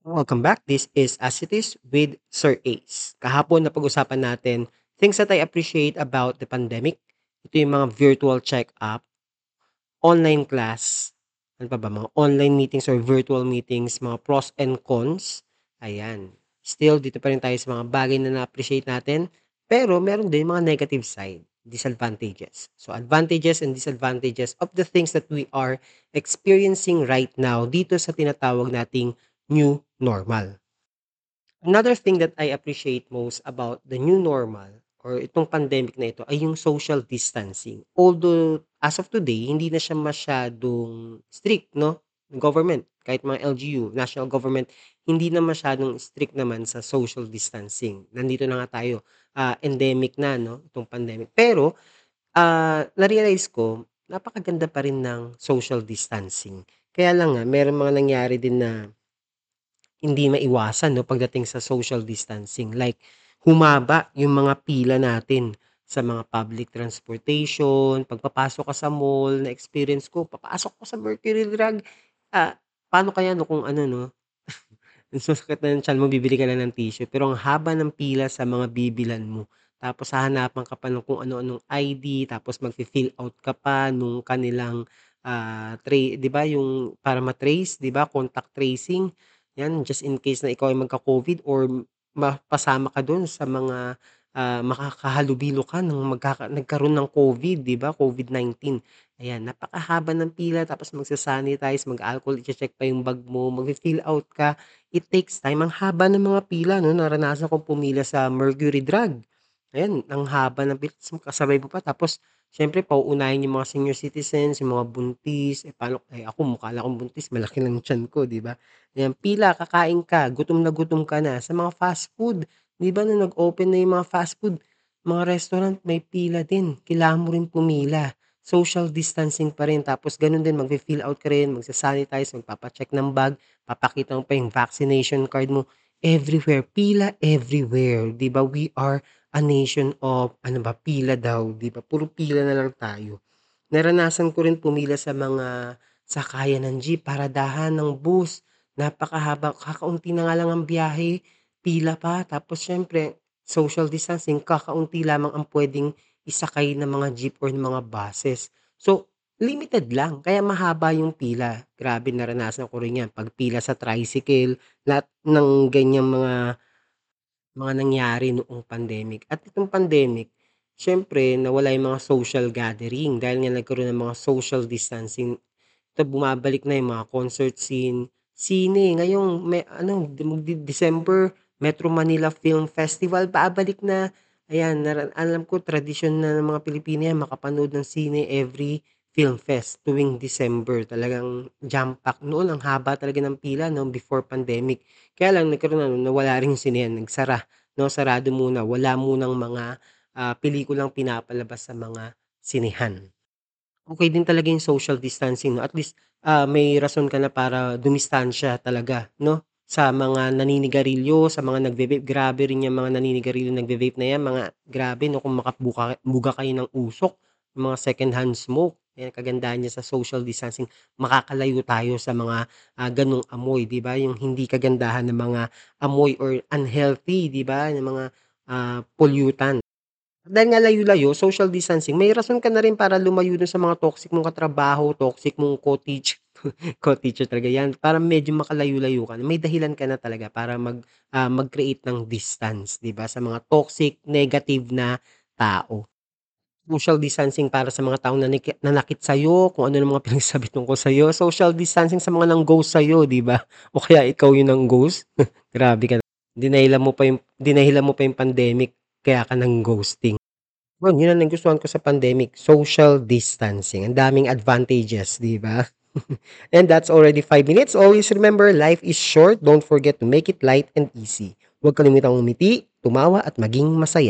Welcome back. This is As It Is with Sir Ace. Kahapon napag-usapan natin things that I appreciate about the pandemic. Ito yung mga virtual check-up, online class, ano pa ba, mga online meetings or virtual meetings, mga pros and cons. Ayan. Still, dito pa rin tayo sa mga bagay na na-appreciate natin. Pero meron din mga negative side, disadvantages. So, advantages and disadvantages of the things that we are experiencing right now dito sa tinatawag nating new normal. Another thing that I appreciate most about the new normal or itong pandemic na ito ay yung social distancing. Although, as of today, hindi na siya masyadong strict, no? Government, kahit mga LGU, national government, hindi na masyadong strict naman sa social distancing. Nandito na nga tayo, ah, endemic na, no? Itong pandemic. Pero, ah, na-realize ko, napakaganda pa rin ng social distancing. Kaya lang nga, meron mga nangyari din na hindi maiwasan 'no pagdating sa social distancing. Like humaba yung mga pila natin sa mga public transportation, pagpapasok ka sa mall, na-experience ko papasok ako sa Mercury Drug, ah, paano kaya 'no kung ano 'no, Sasakit na ng tiyan mo, bibili ka na ng tissue, pero ang haba ng pila sa mga bibilhan mo. Tapos hahanapan ka pa ng kung ano-anong ID, tapos magfi-fill out ka pa nung kanilang, ah, tra 'di ba yung para ma-trace, 'di ba, contact tracing, 'yan just in case na ikaw ay magka-COVID or mapasama ka dun sa mga, ah, makakahalubilo ka ng magkaka nagkaroon ng COVID, 'di ba, COVID-19. Ayan, napakahaba ng pila tapos magsa-sanitize, mag-alcohol, iche-check pa yung bag mo, magfi-fill out ka. It takes time. Ang haba ng mga pila 'no, naranasan kong pumila sa Mercury Drug. Ayan, ang haba ng ta's kasabay mo pa tapos siyempre pauunahin yung mga senior citizens, yung mga buntis, eh, paano eh, ako mukha lang akong buntis, malaki lang tiyan ko, 'di ba? Ayan, pila, kakain ka, gutom na gutom ka na. Sa mga fast food, 'di ba nung nag-open na yung mga fast food, mga restaurant may pila din, kailangan mo rin pumila. Social distancing pa rin tapos gano'n din magfi-fill out ka rin, magsa-sanitize, magpapa-check ng bag, papakita mo pa yung vaccination card mo. Everywhere, pila everywhere, 'di ba? We are a nation of ano ba, pila daw, 'di ba? Puro pila na lang tayo. Naranasan ko rin pumila sa mga sakayan ng jeep, paradahan ng bus, napakahaba, kakaunti na nga lang ang biyahe, pila pa. Tapos siyempre social distancing, kakaunti lamang ang puwedeng isakay ng mga jeep or ng mga buses. So, limited lang kaya mahaba yung pila. Grabe naranasan ko rin 'yan, pagpila sa tricycle, lahat ng ganyang mga mga nangyari noong pandemic. At itong pandemic, siyempre nawala yung mga social gathering dahil nga nagkaroon ng mga social distancing. Ito bumabalik na yung mga concert scene, sine. Ngayong me ano, di magde-December, Metro Manila Film Festival, babalik na. Ayan, alam ko tradisyon na ng mga Pilipino 'yan makapanood ng sine every film fest tuwing December. Talagang jam-pack. Noon ang haba talaga ng pila 'no, before pandemic. Kaya lang nagkaroon na nawala rin yung sinehan, nagsara 'no, sarado muna. Wala munang mga, ah, pelikulang pinapalabas sa mga sinehan. Okey din talaga yung social distancing 'no, at least, ah, may rason ka na para dumistansya talaga 'no, sa mga naninigarilyo, sa mga nagve-vape. Grabe rin yang mga naninigarilyo, nagve-vape na yan, mga grabe 'no, kung makabuka buga kayo ng usok, mga secondhand smoke. Ayan kagandahan niya sa social distancing, makakalayo tayo sa mga, ah, gano'ng amoy, 'di ba, yung hindi kagandahan ng mga amoy or unhealthy, 'di ba, yung mga, ah, pollutant. Dahil nga layo-layo, social distancing, may rason ka na rin para lumayo dun sa mga toxic mong katrabaho, toxic mong co-teach talaga 'yan, para medyo makalayo-layo ka may dahilan ka na talaga para mag, ah, mag-create ng distance, 'di ba, sa mga toxic, negative na tao. Social distancing para sa mga taong naniki nanakit sa'yo, kung ano ng mga pinagsasabi tungkol sa'yo. Social distancing sa mga nang-ghost sa'yo, 'di ba? O kaya ikaw yung nang-ghost, grabe ka. Dinahilan mo pa yung dinahilan mo pa yung pandemic, kaya ka nang-ghosting. Yun, yun ang nagustuhan ko sa pandemic, social distancing. Ang daming advantages, 'di ba? And that's already five minutes. Always remember, life is short. Don't forget to make it light and easy. Huwag kalimutang umiti, tumawa at maging masaya.